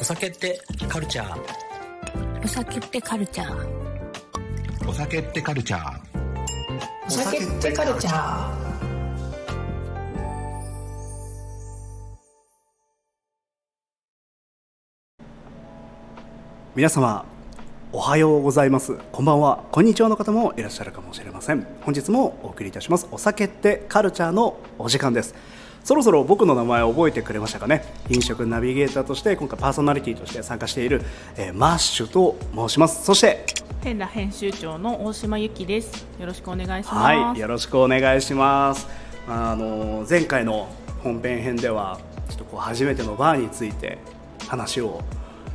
お酒ってカルチャー？お酒ってカルチャー？お酒ってカルチャー。お酒ってカルチャー。皆様おはようございます。こんばんは。こんにちはの方もいらっしゃるかもしれません。本日もお送りいたします。お酒ってカルチャーのお時間ですそろそろ僕の名前を覚えてくれましたかね？飲食ナビゲーターとして今回パーソナリティとして参加している、えーマッシュと申します。そして天羅編集長の大島由紀です。よろしくお願いします。はいよろしくお願いします。あの前回の本編編ではちょっとこう初めてのバーについて話を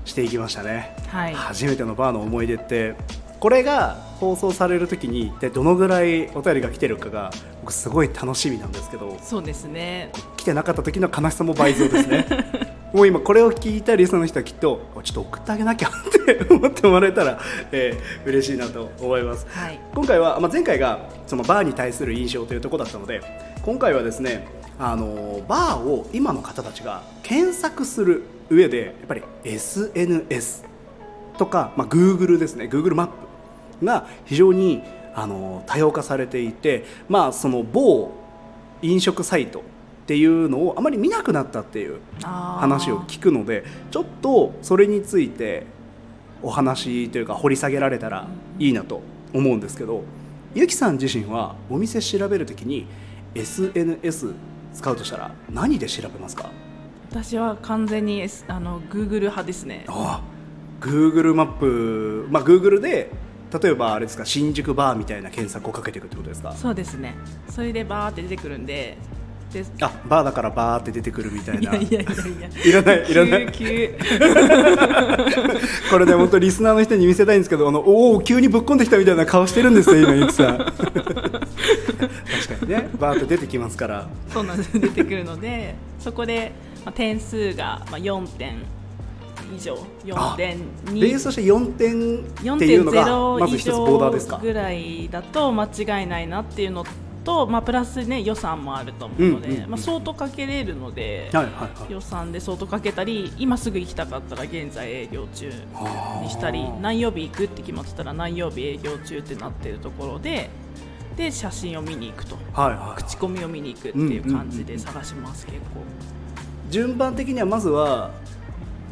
していきましたね、はい。初めてのバーの思い出ってこれが放送される時に一体どのぐらいお便りが来てるかが僕すごい楽しみなんですけどそうですね。来てなかった時の悲しさも倍増ですね。もう今これを聞いたリスナーの人はきっとちょっと送ってあげなきゃって思ってもらえたら、えー嬉しいなと思います、はい。今回は、まあ、前回がそのバーに対する印象というところだったので今回はですねあのバーを今の方たちが検索する上でやっぱり SNS とか、まあ、Google ですね。Google マップが非常にあの多様化されていて、まあ、その某飲食サイトっていうのをあまり見なくなったっていう話を聞くのでちょっとそれについてお話というか掘り下げられたらいいなと思うんですけどゆきさん自身はお店調べるときに SNS 使うとしたら何で調べますか？私は完全に S あの Google 派ですね。ああ Google マップ、まあ、Google で例えばあれですか新宿バーみたいな検索をかけていくってことですか？そうですね。それでバーって出てくるんで。であバーだからバーって出てくるみたいないやいやいやいや。いらないいらない急急 これね本当リスナーの人に見せたいんですけどあのおお急にぶっこんできたみたいな顔してるんですよ今ゆきさん 確かにねバーって出てきますからそうなんです。出てくるので、そこで、まあ、点数がまあ4点以上、4点2。ベースとして4点っていうのが4.0以まず一つボーダーですか？上ぐらいだと間違いないなっていうのと、まあ、プラス、ね、予算もあると思うので、うんうんうんまあ、相当かけれるので、はいはいはい。予算で相当かけたり今すぐ行きたかったら現在営業中にしたり何曜日行くって決まってたら何曜日営業中ってなってるところでで写真を見に行くと。はいはい。口コミを見に行くっていう感じで探します、結構。順番的にはまずは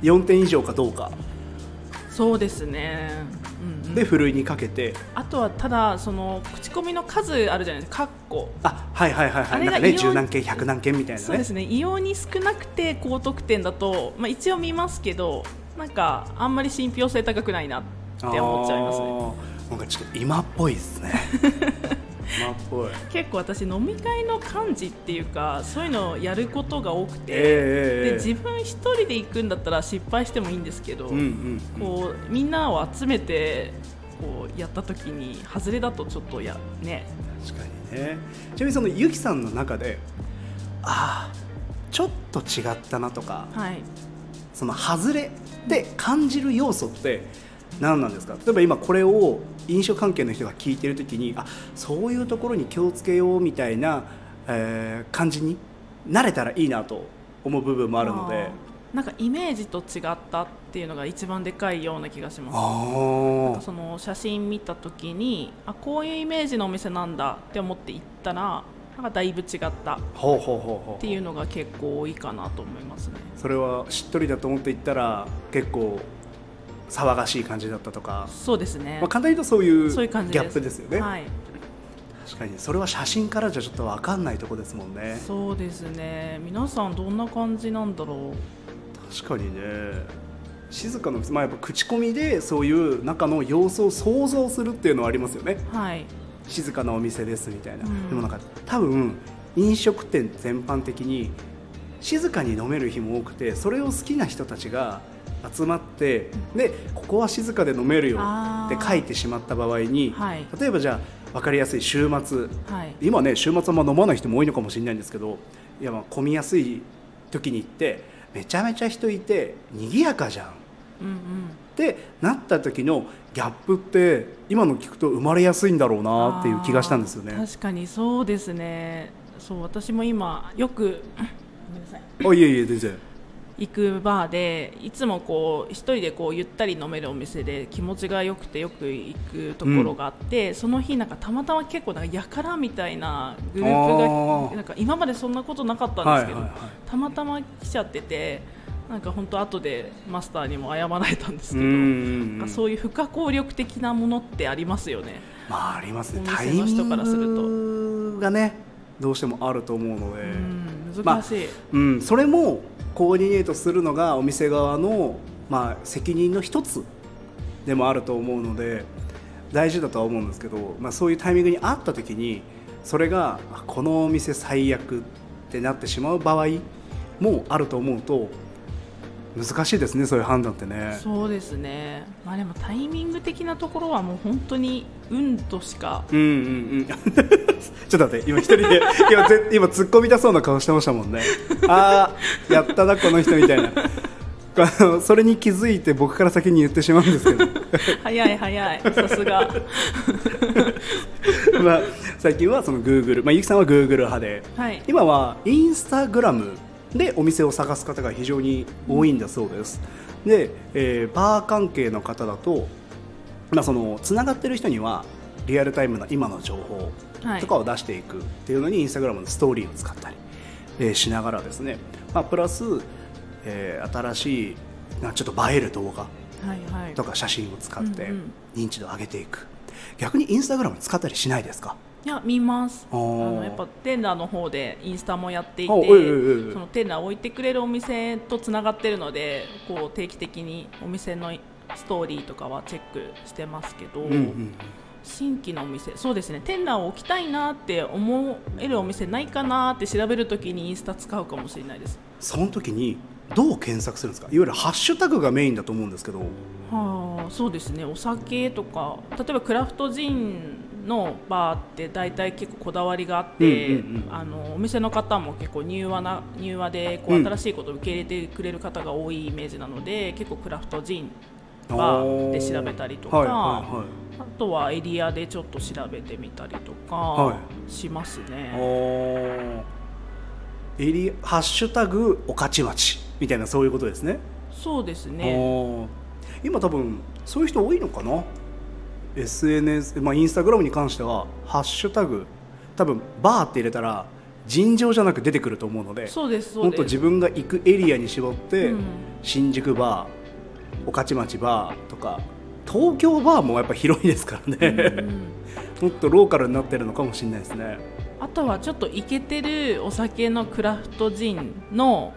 4点以上かどうか。そうですね、うんうん。でふるいにかけて。あとはただその口コミの数あるじゃないですか。カッコあはいはいはいはあれがいなんかね異様10何件100何件みたいなね。そうですね。異様に少なくて高得点だと、まあ、一応見ますけどなんかあんまり信憑性高くないなって思っちゃいますね。なんかちょっと今っぽいですね 結構私飲み会の幹事っていうかそういうのをやることが多くて、ええで自分一人で行くんだったら失敗してもいいんですけど、うんうんうん。こうみんなを集めてこうやった時に外れだとちょっとやね。確かにね。ちなみにそのゆきさんの中でああちょっと違ったなとかはい。その外れって感じる要素って何なんですか？例えば今これを飲食関係の人が聞いてる時にあそういうところに気をつけようみたいな、えー感じになれたらいいなと思う部分もあるので。なんかイメージと違ったっていうのが一番でかいような気がします。その写真見た時にあこういうイメージのお店なんだって思って行ったらなんかだいぶ違ったっていうのが結構多いかなと思いますね。それはしっとりだと思って行ったら結構騒がしい感じだったとか、そうですね、まあ、簡単に言うとそういうそういう感じギャップですよね、はい。確かに。それは写真からじゃちょっと分かんないとこですもんね。そうですね。皆さんどんな感じなんだろ確かにね。静かな、まあ、やっぱ口コミでそういう中の様子を想像するっていうのはありますよね。うはい。静かなお店ですみたいな、うん。でもなんか多分飲食店全般的に静かに飲める日も多くてそれを好きな人たちが集まってでここは静かで飲めるよって書いてしまった場合に、はい。例えばじゃあ分かりやすい週末。はい。今ね週末はまあ飲まない人も多いのかもしれないんですけどいやまあ混みやすい時に行ってめちゃめちゃ人いて賑やかじゃん。っうんうん。てなった時のギャップって今の聞くと生まれやすいんだろうなっていう気がしたんですよね。確かにそうですね。そう私も今よくごめんなさい。あいえいえ全然行くバーでいつもこう一人でこうゆったり飲めるお店で気持ちが良くてよく行くところがあって、その日なんかたまたま結構なんかやからみたいなグループがなんか今までそんなことなかったんですけど、はいはいはい。たまたま来ちゃっててなんか本当後でマスターにも謝られたんですけど、うんそういう不可抗力的なものってありますよね。まあありますね。おタイミ店の人からするンとグがねどうしてもあると思うので、うんまあ難しい、うん、それもコーディネートするのがお店側の、まあ、責任の一つでもあると思うので大事だとは思うんですけど、まあ、そういうタイミングにあった時にそれがあこのお店最悪ってなってしまう場合もあると思うと難しいですねそういう判断ってね。そうですね、まあ、でもタイミング的なところはもう本当に運としか。うんうんうん、ちょっと待って今一人で 今ぜ今突っ込みたそうな顔してましたもんね。ああやったなこの人みたいな。それに気づいて僕から先に言ってしまうんですけど。早い早いさすが。まあ最近はその Google、まあ、ゆきさんは Google 派で。はい。今はインスタグラムでお店を探す方が非常に多いんだそうです、で、えーバー関係の方だと、まあ、そのつながってる人にはリアルタイムな今の情報はい。とかを出していくっていうのにインスタグラムのストーリーを使ったり、えーしながらですね、まあ、プラス、えー新しいなちょっと映える動画とか写真を使って認知度を上げていく、逆にインスタグラム使ったりしないですか？いや見ます。あのやっぱテンダーの方でインスタもやっていてそのテンダーを置いてくれるお店とつながってるのでこう定期的にお店のストーリーとかはチェックしてますけど、うんうん。新規のお店そうですね。テンダーを置きたいなって思えるお店ないかなって調べるときにインスタ使うかもしれないです。その時にどう検索するんですか？いわゆるハッシュタグがメインだと思うんですけど。はあそうですね。お酒とか例えばクラフトジンのバーって大体結構こだわりがあって、うんうんうん。あのお店の方も結構柔和な柔和でこううん。新しいことを受け入れてくれる方が多いイメージなので、結構クラフトジンバーで調べたりとか、はいはいはい。あとはエリアでちょっと調べてみたりとはかしますね。おエリハッシュタグ御徒町みたいなそういうことですね。そうですね。今多分そういう人多いのかな？SNS、まあ、インスタグラムに関してはハッシュタグ多分バーって入れたら尋常じゃなく出てくると思うのでそうですそうです。もっと自分が行くエリアに絞って、うん。新宿バー御徒町バーとか東京バーもやっぱ広いですからね、うん。もっとローカルになってるのかもしれないですね。あとはちょっとイケてるお酒のクラフトジンの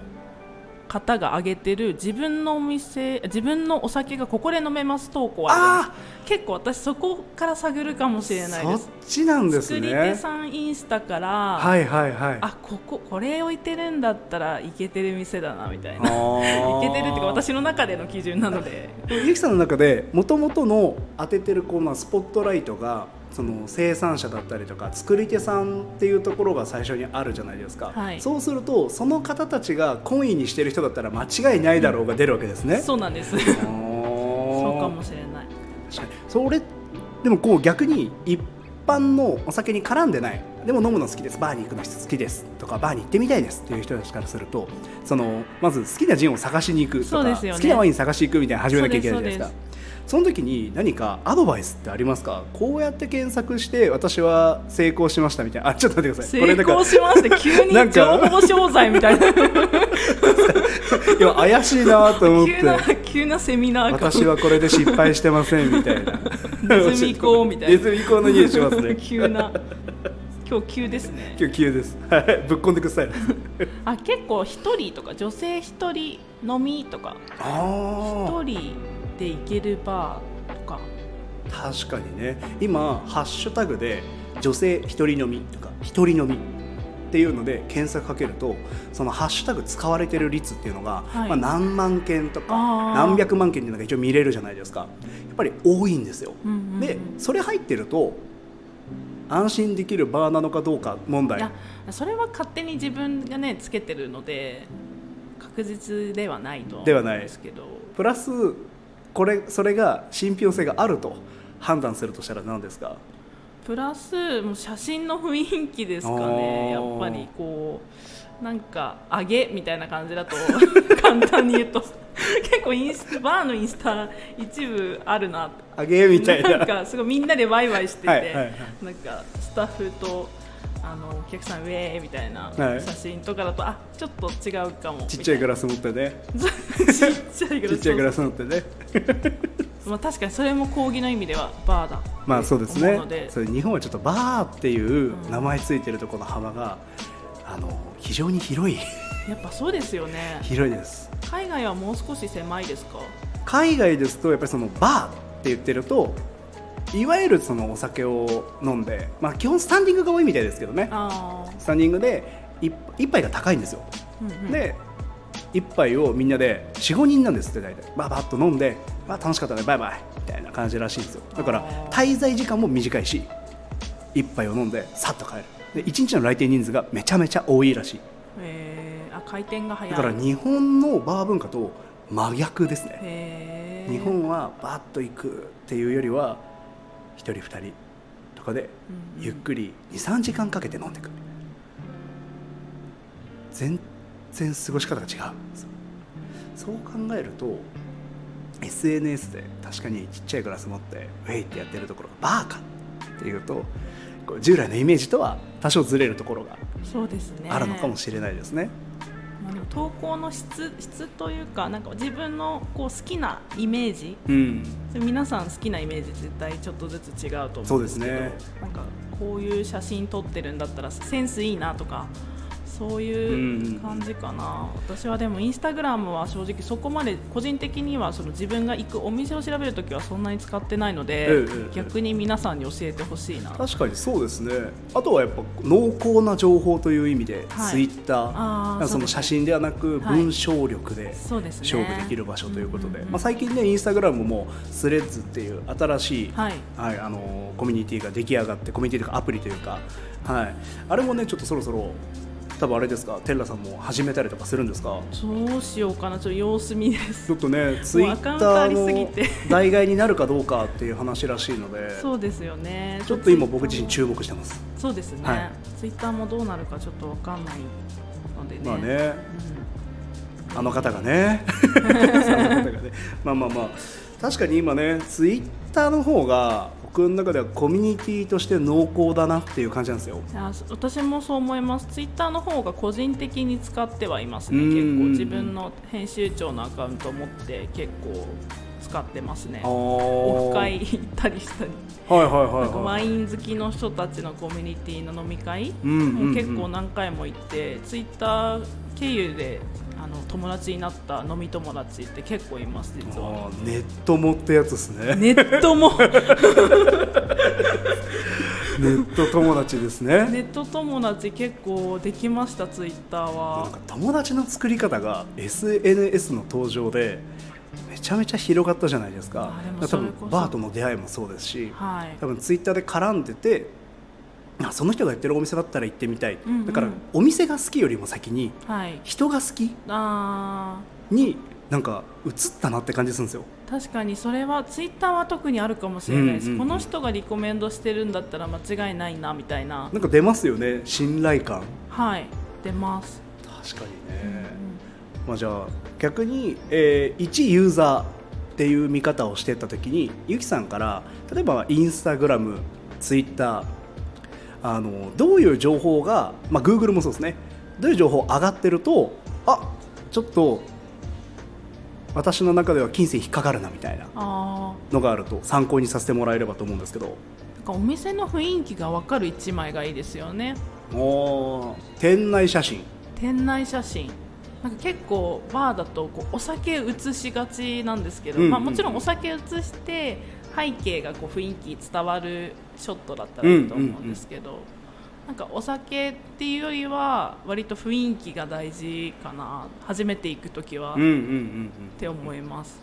方が挙げてる自分のお店自分のお酒がここで飲めます投稿あ結構私そこから探るかもしれないでそっすちなんです作り手ねさんインスタから、はいはいはい。あこここれ置いてるんだったらイケてる店だなみたいな。イあー。ケてるっていうか私の中での基準なので。ゆきさんの中でもともとの当ててるこう、まあ、スポットライトがその生産者だったりとか作り手さんっていうところが最初にあるじゃないですか、はい。そうするとその方たちが懇意にしてる人だったら間違いないだろうが出るわけですね、そうなんです。そそうかもしれない。それでもこう逆に一般のお酒に絡んでない。でも飲むの好きです。バーに行くの好きですとかバーに行ってみたいですっていう人たちからするとそのまず好きなジンを探しに行くとか、ね。好きなワイン探しに行くみたいな始めなきゃいけないじゃないですかその時に何かアドバイスってありますか？こうやって検索して私は成功しましたみたいな。あちょっと待ってください。これ成功しまして急に情報商材みたいな。いや怪しいなと思っ 急なて急なセミナーか。私はこれで失敗してませんみたいな。ネズミ講みたいな。ネズミ講の匂いしますね。急な。今日急ですね。今日急です。はい。ぶっこんでください。あ結構一人とか女性一人飲みとか。あ一人で行けるバーとか。あ確かにね。今ハッシュタグで女性一人飲みとか一人飲みっていうので検索かけるとそのハッシュタグ使われてる率っていうのが、はい。まあ、何万件とか何百万件っていうのが一応見れるじゃないですか。やっぱり多いんですよ、うんうんうん。でそれ入ってると安心できるバーなのかどうか問題。いやそれは勝手に自分がねつけてるので確実ではないとは思ではないうんですけど。プラスこれそれが信憑性があると判断するとしたら何ですか？プラスもう写真の雰囲気ですかあねー。やっぱりこうなんか上げみたいな感じだと 簡単に言うと。結構インスバーのインスタ一部あるな。あげみたいな。なんかすごいみんなでワイワイしてて、はいはいはい。なんかスタッフとあのお客さんウェーみたいなはい。写真とかだと、あちょっと違うかもちっちゃいグララス持ってね ス。ちっちゃいグラス持ってね まあ、確かにそれも講義の意味ではバーだ。まあそうですね。それ日本はちょっとバーっていう名前ついてるところの幅が、あの非常に広い。やっぱそうですよね。広いです。海外はもう少し狭いですか？海外ですとやっぱりそのバーって言ってるといわゆるそのお酒を飲んで、まあ、基本スタンディングが多いみたいですけどね。あスタンディングで一一杯が高いんですよ、ー、うんうん、で一杯をみんなで45人なんですって大体。バーバーっと飲んで、まあ、楽しかったねバイバイみたいな感じらしいんですよ。だから滞在時間も短いし一杯を飲んでさっと帰る。で1日の来店人数がめちゃめちゃ多いらしい。えー、あ回転が早い。だから日本のバー文化と真逆ですね。日本はバーッと行くっていうよりは1人2人とかでうん。ゆっくり23時間かけて飲んでいく。全然過ごし方が違う。そう考えると SNS で確かにちっちゃいグラス持ってウェイってやってるところがバーかっていうと従来のイメージとは多少ずれるところがあるのかもしれないですね。まあ、でも投稿の質質というかなんか自分のこう好きなイメージうん、皆さん好きなイメージ絶対ちょっとずつ違うと思うんですけどそうですね。なんかこういう写真撮ってるんだったらセンスいいなとかそういう感じかな、私はでもインスタグラムは正直そこまで個人的にはその自分が行くお店を調べるときはそんなに使ってないので、ええええ逆に皆さんに教えてほしいな。確かにそうですね。あとはやっぱ濃厚な情報という意味で、はい。ツイッタあーーその写真ではなくはい。文章力で勝負できる場所ということで、うんうんうん。まあ、最近ねインスタグラムもスレッズっていう新しい、はい。はい、あのコミュニティが出来上がってコミュニティというかアプリというか、はい、あれもねちょっとそろそろ多分あれですかテッラさんも始めたりとかするんですか？どうしようかなちょっと様子見です。ちょっとねツイッターての代替になるかどうかっていう話らしいのでそうですよね。ちょっと今僕自身注目してます。そうですね、はい。ツイッターもどうなるかちょっとわかんないのでね,、まあね、あの方がね、あの方がね、まあまあまあ、確かに今ね、ツイッターの方が僕の中ではコミュニティとして濃厚だなっていう感じなんですよ。いや私もそう思います。ツイッターの方が個人的に使ってはいますね。うん。結構自分の編集長のアカウントを持って結構使ってますね。オオフ会行ったりしたり。はいはいはいなんかワはい。イン好きの人たちのコミュニティの飲み会うんうんうん。もう結構何回も行ってツイッター経由であの友達になった飲み友達って結構います実は。ネットもってやつですね。ネットも。ネット友達ですね。ネット友達結構できましたツイッターなんはか友達の作り方が SNS の登場でめちゃめちゃ広がったじゃないですか。多分バーとの出会いもそうですし、はい。多分ツイッターで絡んでてあその人がやってるお店だったら行ってみたい、うんうん。だからお店が好きよりも先にはい。人が好きあになんか移ったなって感じするんですよ。ー確かにそれはツイッターは特にあるかもしれないです、うんうんうん。この人がリコメンドしてるんだったら間違いないなみたいな。なんか出ますよね。信頼感。はい。出ます、確かにうんね、まあ、じゃあ逆に、えー一ユーザーっていう見方をしてた時にゆきさんから例えばインスタグラムツイッターあのどういう情報が、まあ、Google もそうですね。どういう情報上がってるとあちょっと私の中では金銭引っかかるなみたいなあのがあると参考にさせてもらえればと思うんですけど。ーなんかお店の雰囲気が分かる一枚がいいですよね。おー。店内写真。店内写真。なんか結構バーだとこうお酒写しがちなんですけど、うんうんまあ、もちろんお酒写して背景がこう雰囲気伝わるショットだったらいいと思うんですけど、なんかお酒っていうよりは割と雰囲気が大事かな初めて行く時は、っうんうんうんうん。て思います、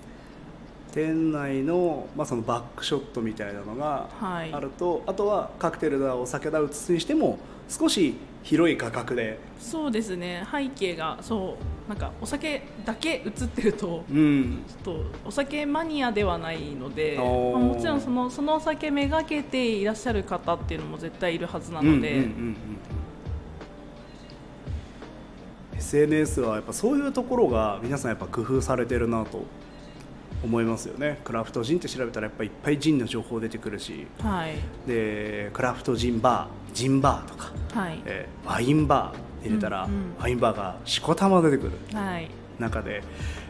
店内の,、まあそのバックショットみたいなのがはい。あると、あとはカクテルだお酒だ写すにしても少し広い価格で。そうですね。背景がそうなんかお酒だけ映ってるとうん。ちょっとお酒マニアではないので、まあもちろんそのそのお酒めがけていらっしゃる方っていうのも絶対いるはずなので、うんうんうん。うん。SNS はやっぱそういうところが皆さん。やっぱ工夫されてるなと思いますよね。クラフトジンって調べたらやっぱいっぱいジンの情報出てくるし。はい。でクラフトジンバージンバーとか、はい。えーワインバー入れたら、うんうんワインバーがしこたま出てくるはい。中で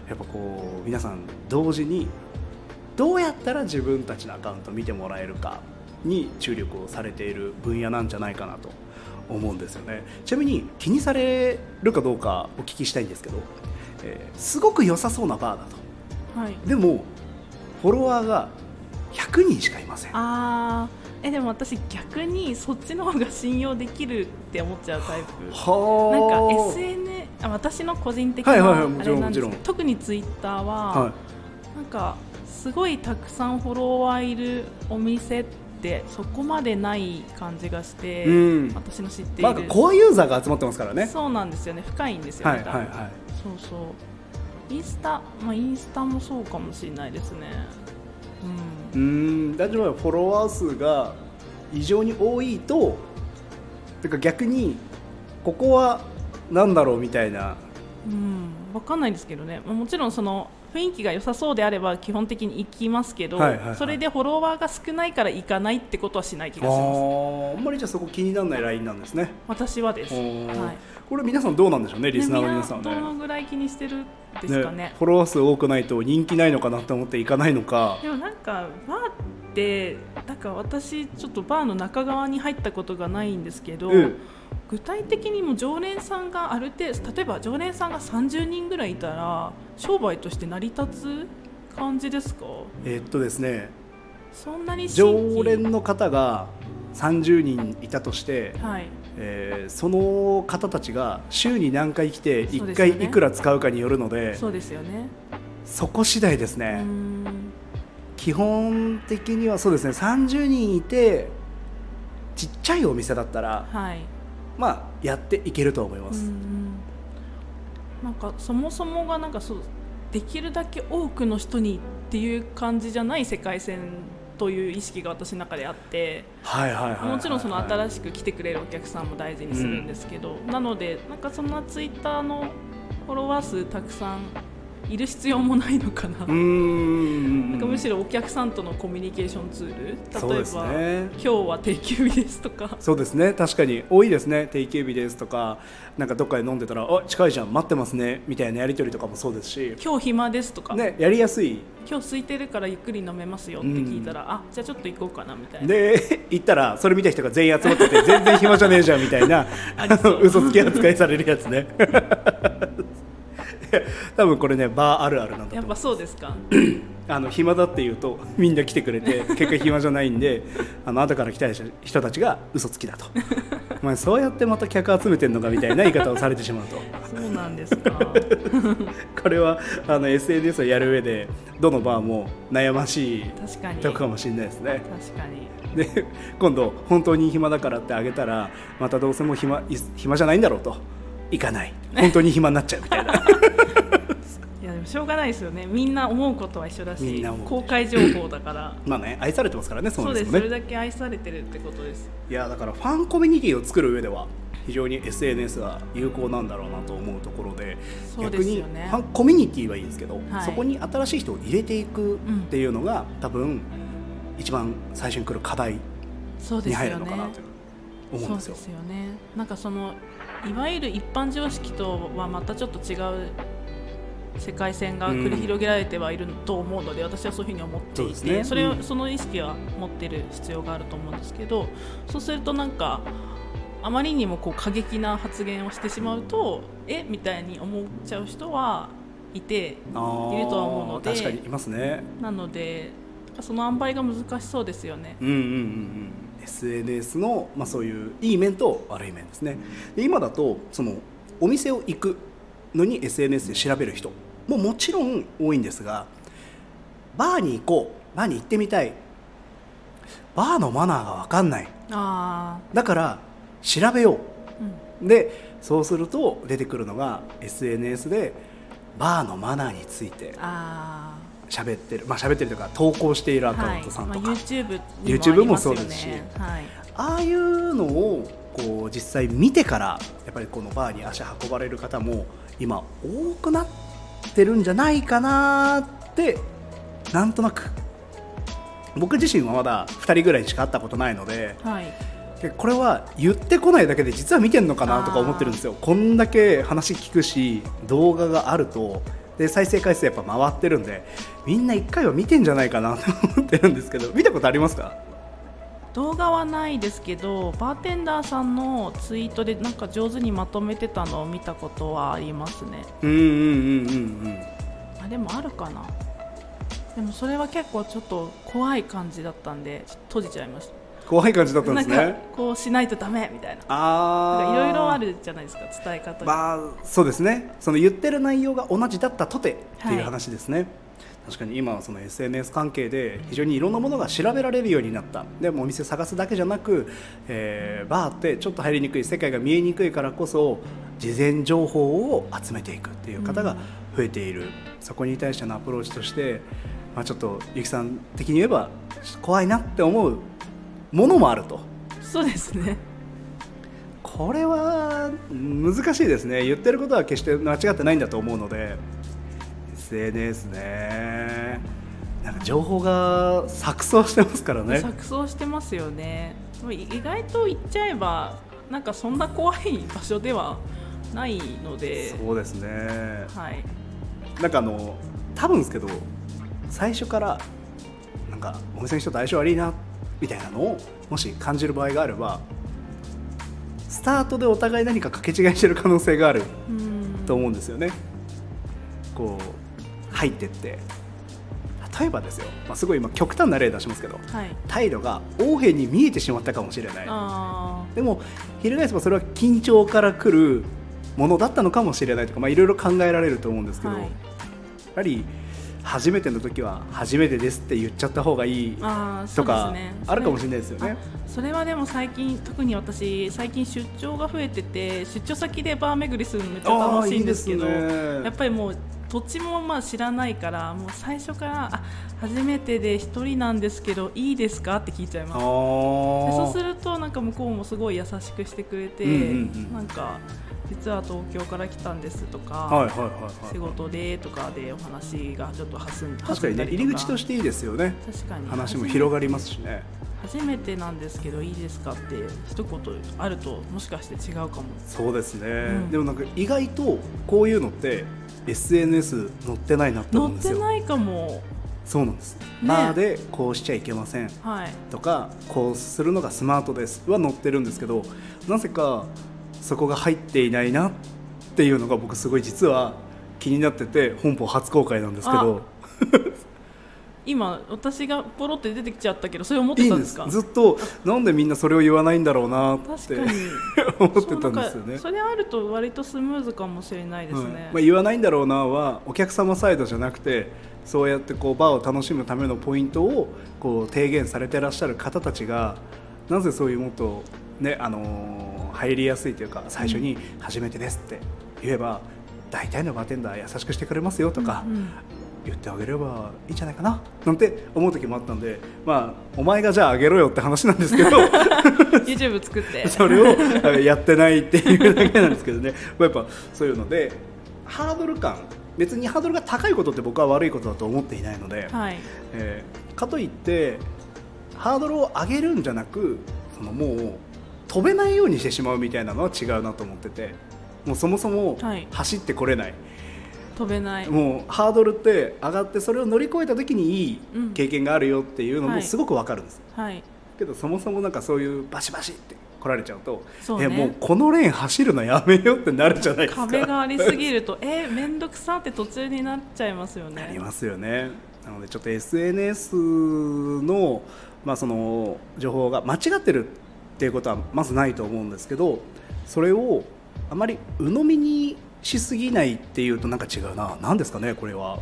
やっぱこう皆さん同時にどうやったら自分たちのアカウント見てもらえるかに注力をされている分野なんじゃないかなと思うんですよね。ちなみに気にされるかどうかお聞きしたいんですけど、えーすごく良さそうなバーだとはい。でもフォロワーが100人しかいません。あー。えでも私逆にそっちの方が信用できるって思っちゃうタイプ。なんかは SN あ私の個人的はいはいはいなあれなんですもちろん。けど特にツイッターは、はなんかすごいたくさんフォロワーいるお店ってそこまでない感じがして、うん。私の知ってい、いる、まあ、コアユーザーが集まってますからね。そうなんですよね。深いんですよね、はいはいはい。そうそうインスタまあインスタもそうかもしれないですね。うーん。大丈夫フォロワー数が異常に多いとてか逆にここはなんだろうみたいな。うん、うん、分かんないですけどね。まあもちろんその雰囲気が良さそうであれば基本的に行きますけど、はいはいはい。それでフォロワーが少ないから行かないってことはしない気あがします。ーあんまりじゃあそこ気にならないラインなんですね。私はです、はいこれ皆さんどうなんでしょうねリスナーのね皆さんはね。どのぐらい気にしてるですかね。フォロワー数多くないと人気ないのかなと思って行かないのか。でもなんかバーってなんか私ちょっとバーの中側に入ったことがないんですけど、うん具体的にも常連さんがある程度例えば常連さんが30人ぐらいいたら商売として成り立つ感じですか？えーっとですねそんなに常連の方が30人いたとして、はいえーその方たちが週に何回来て1そうですよね。回いくら使うかによるのでそうですよね。そこ次第ですうね、ん。基本的にはそうですね30人いてちっちゃいお店だったらはい。まあやっていけると思いまうす、ん。なんかそもそもがなんかそうできるだけ多くの人にっていう感じじゃない世界線という意識が私の中であってもちろんその新しく来てくれるお客さんも大事にするんですけど、なのでなんかそんなツイッターのフォロワー数たくさんいる必要もないのかな,、うーん。なんかむしろお客さんとのコミュニケーションツール。例えば、ね。今日は定休日ですとか。そうですね。確かに多いですね。定休日ですとか。なんかどっかで飲んでたらあ近いじゃん。待ってますねみたいなやり取りとかもそうですし。今日暇ですとか、ねやりやすい。今日空いてるからゆっくり飲めますよって聞いたら、あじゃあちょっと行こうかなみたいな。で 行ったらそれ見た人が全員集まってて全然暇じゃねえじゃんみたいな。嘘つき扱いされるやつね 多分これねバーあるあるなんだとやっぱそうですか。あの暇だって言うとみんな来てくれて 結果暇じゃないんであの後から来た人たちが嘘つきだと お前そうやってまた客集めてんのかみたいな言い方をされてしまうとそうなんですか。これはあの SNS をやる上でどのバーも悩ましい。とこかもしれないですね確かに。で今度本当に暇だからってあげたらまたどうせもう暇い暇じゃないんだろうと行かない本当に暇になっちゃうみたいないやでもしょうがないですよね。みんな思うことは一緒だしみんな思う、公開情報だから。まあね愛されてますからねそそううです。それだけ愛されてるってことです。いやだからファンコミュニティを作る上では非常に SNS は有効なんだろうなと思うところでそうで逆にファンコミュニティはいいんですけど、はいそこに新しい人を入れていくっていうのが、多分一番最初に来る課題に入そうですよねるのかなと思うんですよ。そうですよね。なんかそのいわゆる一般常識とはまたちょっと違う世界線が繰り広げられてはいると思うので、私はそういうふうに思っていてそねそれを、うんその意識は持ってる必要があると思うんですけどそうするとなんかあまりにもこう過激な発言をしてしまうとえ？みたいに思っちゃう人はいているとは思うので確かにいますね。なのでその塩梅が難しそうですよね。うんうんうんうん SNS の、まあ、そういういい面と悪い面ですね。で今だとそのお店を行くのに SNS で調べる人ももちろん多いんですがバーに行こうバーに行ってみたい。バーのマナーが分かんない。あだから調べよう。でそうすると出てくるのが SNS でバーのマナーについて。あ喋ってるまあ喋ってるというか投稿しているアあカウントさんとか、はい。まあ、YouTube にも YouTube ね。もそうですしはい、ああいうのをこう実際見てからやっぱりこのバーに足運ばれる方も今多くなってるんじゃないかなってなんとなく。僕自身はまだ2人ぐらいしか会ったことないのではい、でこれは言ってこないだけで実は見てるのかなとか思ってるんですよ。こんだけ話聞くし動画があるとで再生回数やっぱ回ってるんでみんな1回は見てんじゃないかなと 思ってるんですけど見たことありますか？動画はないですけどバーテンダーさんのツイートでなんか上手にまとめてたのを見たことはありますね。うんうんうんうんうん。あでもあるかな。でもそれは結構ちょっと怖い感じだったんで閉じちゃいました。怖い感じだったんですね。こうしないとダメみたいな。ああいろいろあるじゃないですか伝え方が、まあそうですね。その言ってる内容が同じだったとてっていうはい。話ですね、確かに今はその SNS 関係で非常にいろんなものが調べられるようになった。でもお店探すだけじゃなく、えーバーってちょっと入りにくい世界が見えにくいからこそ事前情報を集めていくっていう方が増えている、そこに対してのアプローチとして、まあ、ちょっとゆきさん的に言えば怖いなって思うものもあると。そうですねこれは難しいですね。言ってることは決して間違ってないんだと思うので。SNS ね。なんか情報が錯綜してますからね。錯綜してますよね。意外と言っちゃえばなんかそんな怖い場所ではないので。そうですね。はい。なんかあの多分ですけど最初からなんかお店の人と相性悪いなみたいなのをもし感じる場合があればスタートでお互い何か掛け違いしてる可能性があるうん。と思うんですよね。こう入ってって。例えばですよ、まあ、すごい今極端な例出しますけど。はい。態度が横柄に見えてしまったかもしれない。あでも翻せばそれは緊張から来るものだったのかもしれないとかまあいろいろ考えられると思うんですけど、はい。やっぱり初めての時は初めてですって言っちゃった方がいいとかね。あるかもしれないですよね。あそれはでも最近特に私最近出張が増えてて出張先でバー巡りするのめっちゃ楽しいんですけどね。やっぱりもう土地もまあ知らないからもう最初からあ初めてで一人なんですけどいいですかって聞いちゃいます。そうすーるとなんか向こうもすごい優しくしてくれて、うんうんうん。なんか実は東京から来たんですとか、はいはいはいはい。仕事でとかでお話がちょっと弾ん確かにね入り口としてていいですよね。確かに。話も広がりますしね。初めてなんですけどいいですかって一言あるともしかして違うかも。そうですね、ん。でもなんか意外とこういうのって SNS 載ってないなって思乗うんですよ。ってないかも。そうなんです、バーでこうしちゃいけません。はい。とかこうするのがスマートです。は載ってるんですけどなぜかそこが入っていないなっていうのが僕すごい実は気になってて本邦初公開なんですけど。今私がポロって出てきちゃったけどそれ思ってたんですか？ずっとなんでみんなそれを言わないんだろうなって 思ってたんですよね。それあると割とスムーズかもしれないですね、はいまあ、言わないんだろうなはお客様サイドじゃなくてそうやってこうバーを楽しむためのポイントをこう提言されてらっしゃる方たちがなぜそういうもっと、ねあのー入りやすいというか最初に「初めてです」って言えば大体のバーテンダー優しくしてくれますよとか、うん言ってあげればいいんじゃないかななんて思う時もあったんで、まあ、お前がじゃああげろよって話なんですけど YouTube 作って。それをえやってないっていうだけなんですけどね。やっぱそういうのでハードル感別にハードルが高いことって僕は悪いことだと思っていないので、はい。えーかといってハードルを上げるんじゃなくそのもう飛べないようにしてしまうみたいなのは違うなと思っててもうそもそもはい。走ってこれない、飛べない。もうハードルって上がってそれを乗り越えた時にいいうん。経験があるよっていうのはい。もすごくわかるんです、はい。けどそもそもなんかそういうバシバシって来られちゃうとそうね。えもうこのレーン走るのやめようってなるじゃないですか。壁がありすぎると えー、めんどくさって途中になっちゃいますよね。ありますよね。なのでちょっと SNS の,、まあその情報が間違ってるっていうことはまずないと思うんですけどそれをあまり鵜呑みにしすぎないっていうとなんか違うな。何ですかねこれは。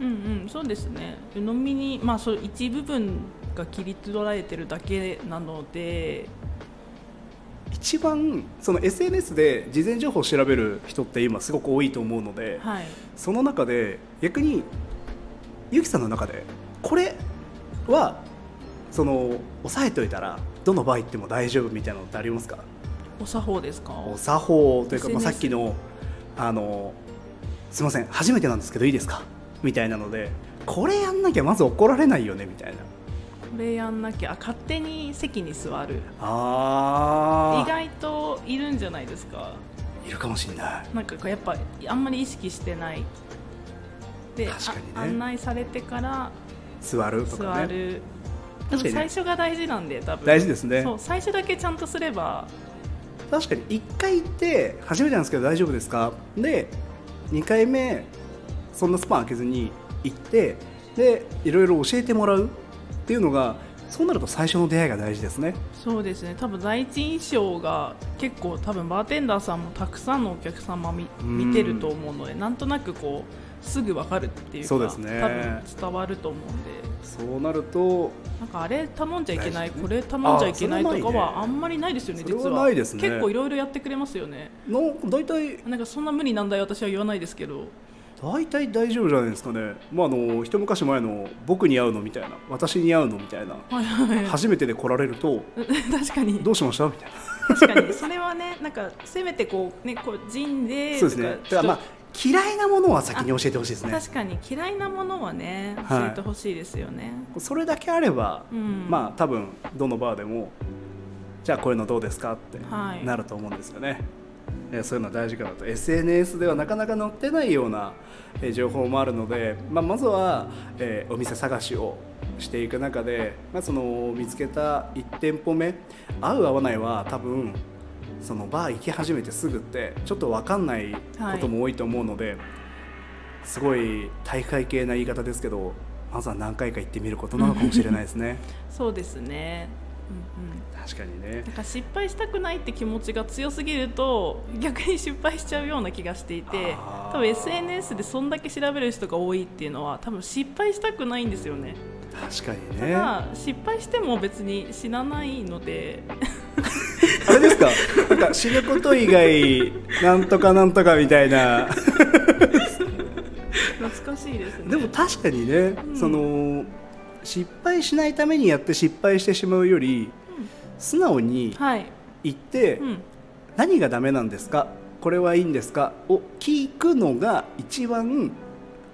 うんうん。そうですね。鵜呑みにまあそう一部分が切り取られてるだけなので。一番その SNS で事前情報を調べる人って今すごく多いと思うので、はい。その中で逆にゆきさんの中でこれはその押さえておいたらどの場合行っても大丈夫みたいなのってありますか？お作法ですか？お作法というか、まあ、さっきのあのすいません初めてなんですけどいいですか？みたいなのでこれやんなきゃまず怒られないよねみたいな。これやんなきゃあ勝手に席に座る。あ意外といるんじゃないですか？いるかもしれない。なんかこうやっぱあんまり意識してない。で、ね。あ案内されてから座るとかね。座る、確かに。ね最初が大事なんで多分。大事ですね。そう最初だけちゃんとすれば。確かに1回行って初めてなんですけど大丈夫ですか？で2回目そんなスパン開けずに行ってでいろいろ教えてもらうっていうのがそうなると最初の出会いが大事ですね。そうですね。多分第一印象が結構多分バーテンダーさんもたくさんのお客様見うん。見てると思うのでなんとなくこうすぐ分かるっていうかそうですね。多分伝わると思うんで。そうなるとなんかあれ頼んじゃいけない、ね。これ頼んじゃいけないとかはあんまりないですよねそれは実は。ないですね。結構いろいろやってくれますよね。の大体なんかそんな無理なんだよ私は言わないですけど。大体大丈夫じゃないですかね、まあ、あの一昔前の僕に会うのみたいな。私に会うのみたいな。はいはい。初めてで来られると 確かに。どうしましたみたいな。確かに。それはねなんかせめてこうねこう陣でそうですね。とだからまあ嫌いなものは先に教えてほしいですね。確かに。嫌いなものはねはい。教えてほしいですよね、それだけあれば、うん。まあ多分どのバーでもじゃあこういうのどうですかってはい。なると思うんですよね、えーそういうのは大事かなと。SNS ではなかなか載ってないような、えー情報もあるので、まあ、まずは、えーお店探しをしていく中で、まあ、その見つけた1店舗目合う合わないは多分そのバー行き始めてすぐってちょっと分かんないことも多いと思うので、すごい体育会系な言い方ですけどまずは何回か行ってみることなのかもしれないですね。そうですね。うんうん。確かにね。なんか失敗したくないって気持ちが強すぎると逆に失敗しちゃうような気がしていて多分 SNS でそんだけ調べる人が多いっていうのは多分失敗したくないんですよね。確かにたねだ失敗しても別に死なないので。あれですか？なんか死ぬこと以外なんとかなんとかみたいな。懐かしいですね。でも確かにね、ん。その失敗しないためにやって失敗してしまうより、素直にはい、言って、うん、何がダメなんですか？これはいいんですか？を聞くのが一番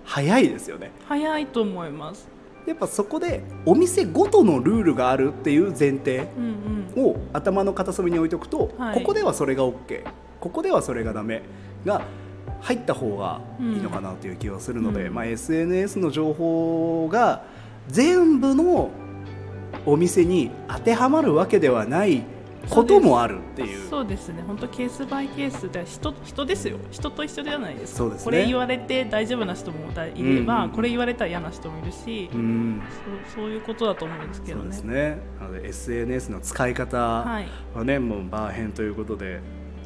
早いですよね。早いと思いますやっぱそこでお店ごとのルールがあるっていう前提を頭の片隅に置いておくと、はい。ここではそれが OK ここではそれがダメが入った方がいいのかなという気がするので、うん。まあ、SNS の情報が全部のお店に当てはまるわけではないこともあるっていう。そうです。ね。本当ケースバイケースで人人ですよ。人と一緒じゃないです。かそうですね。これ言われて大丈夫な人もいれば、うん。うんこれ言われたら嫌な人もいるし、うん。そうそういうことだと思うんですけどね。そうですね。なので SNS の使い方はい。はね、もうバー編ということで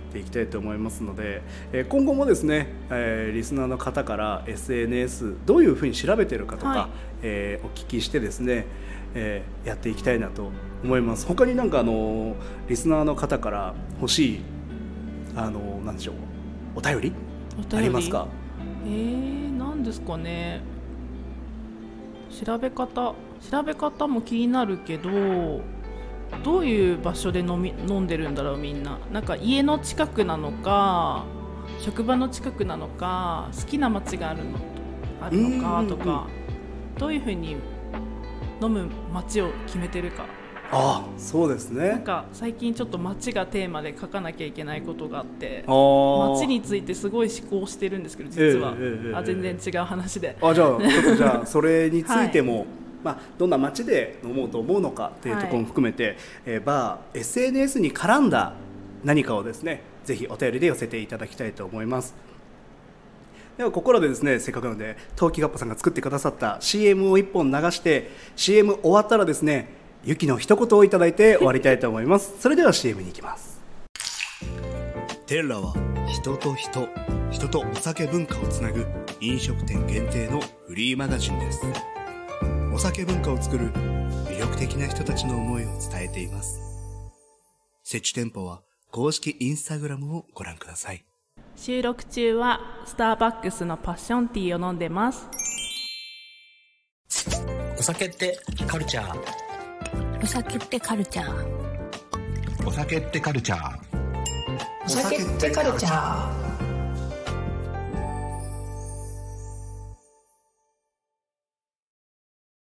ていきたいと思いますので、えー今後もですね、えーリスナーの方から SNS どういうふうに調べてるかとか、はい。えーお聞きしてですね、えーやっていきたいなと思います。他になんかあのリスナーの方から欲しいあのなんでしょうお便り？お便り？ありますか？えー、なんですかね。調べ方調べ方も気になるけどどういう場所で飲み飲んでるんだろうみんな。なんか家の近くなのか職場の近くなのか好きな街があるのあるのかとかどういうふうに飲む街を決めてるか。あそうですね。なんか最近ちょっと街がテーマで書かなきゃいけないことがあって街についてすごい思考してるんですけど実は、ええええええ。あ全然違う話で、あじゃあ ちょっとじゃあそれについても、まあ、どんな街で飲もうと思うのかっていうところも含めて、えーバー SNS に絡んだ何かをですねぜひお便りで寄せていただきたいと思いますではここらでですねせっかくなので陶器ガッパさんが作ってくださった CM を1本流して CM 終わったらですねゆきの一言をいただいて終わりたいと思います。それでは CM に行きます。テラは人と人人とお酒文化をつなぐ飲食店限定のフリーマガジンです。お酒文化を作る魅力的な人たちの思いを伝えています。設置店舗は公式インスタグラムをご覧ください。収録中はスターバックスのパッションティーを飲んでます。お酒ってカルチャー？お酒ってカルチャー。お酒ってカルチャー。お酒ってカルチャー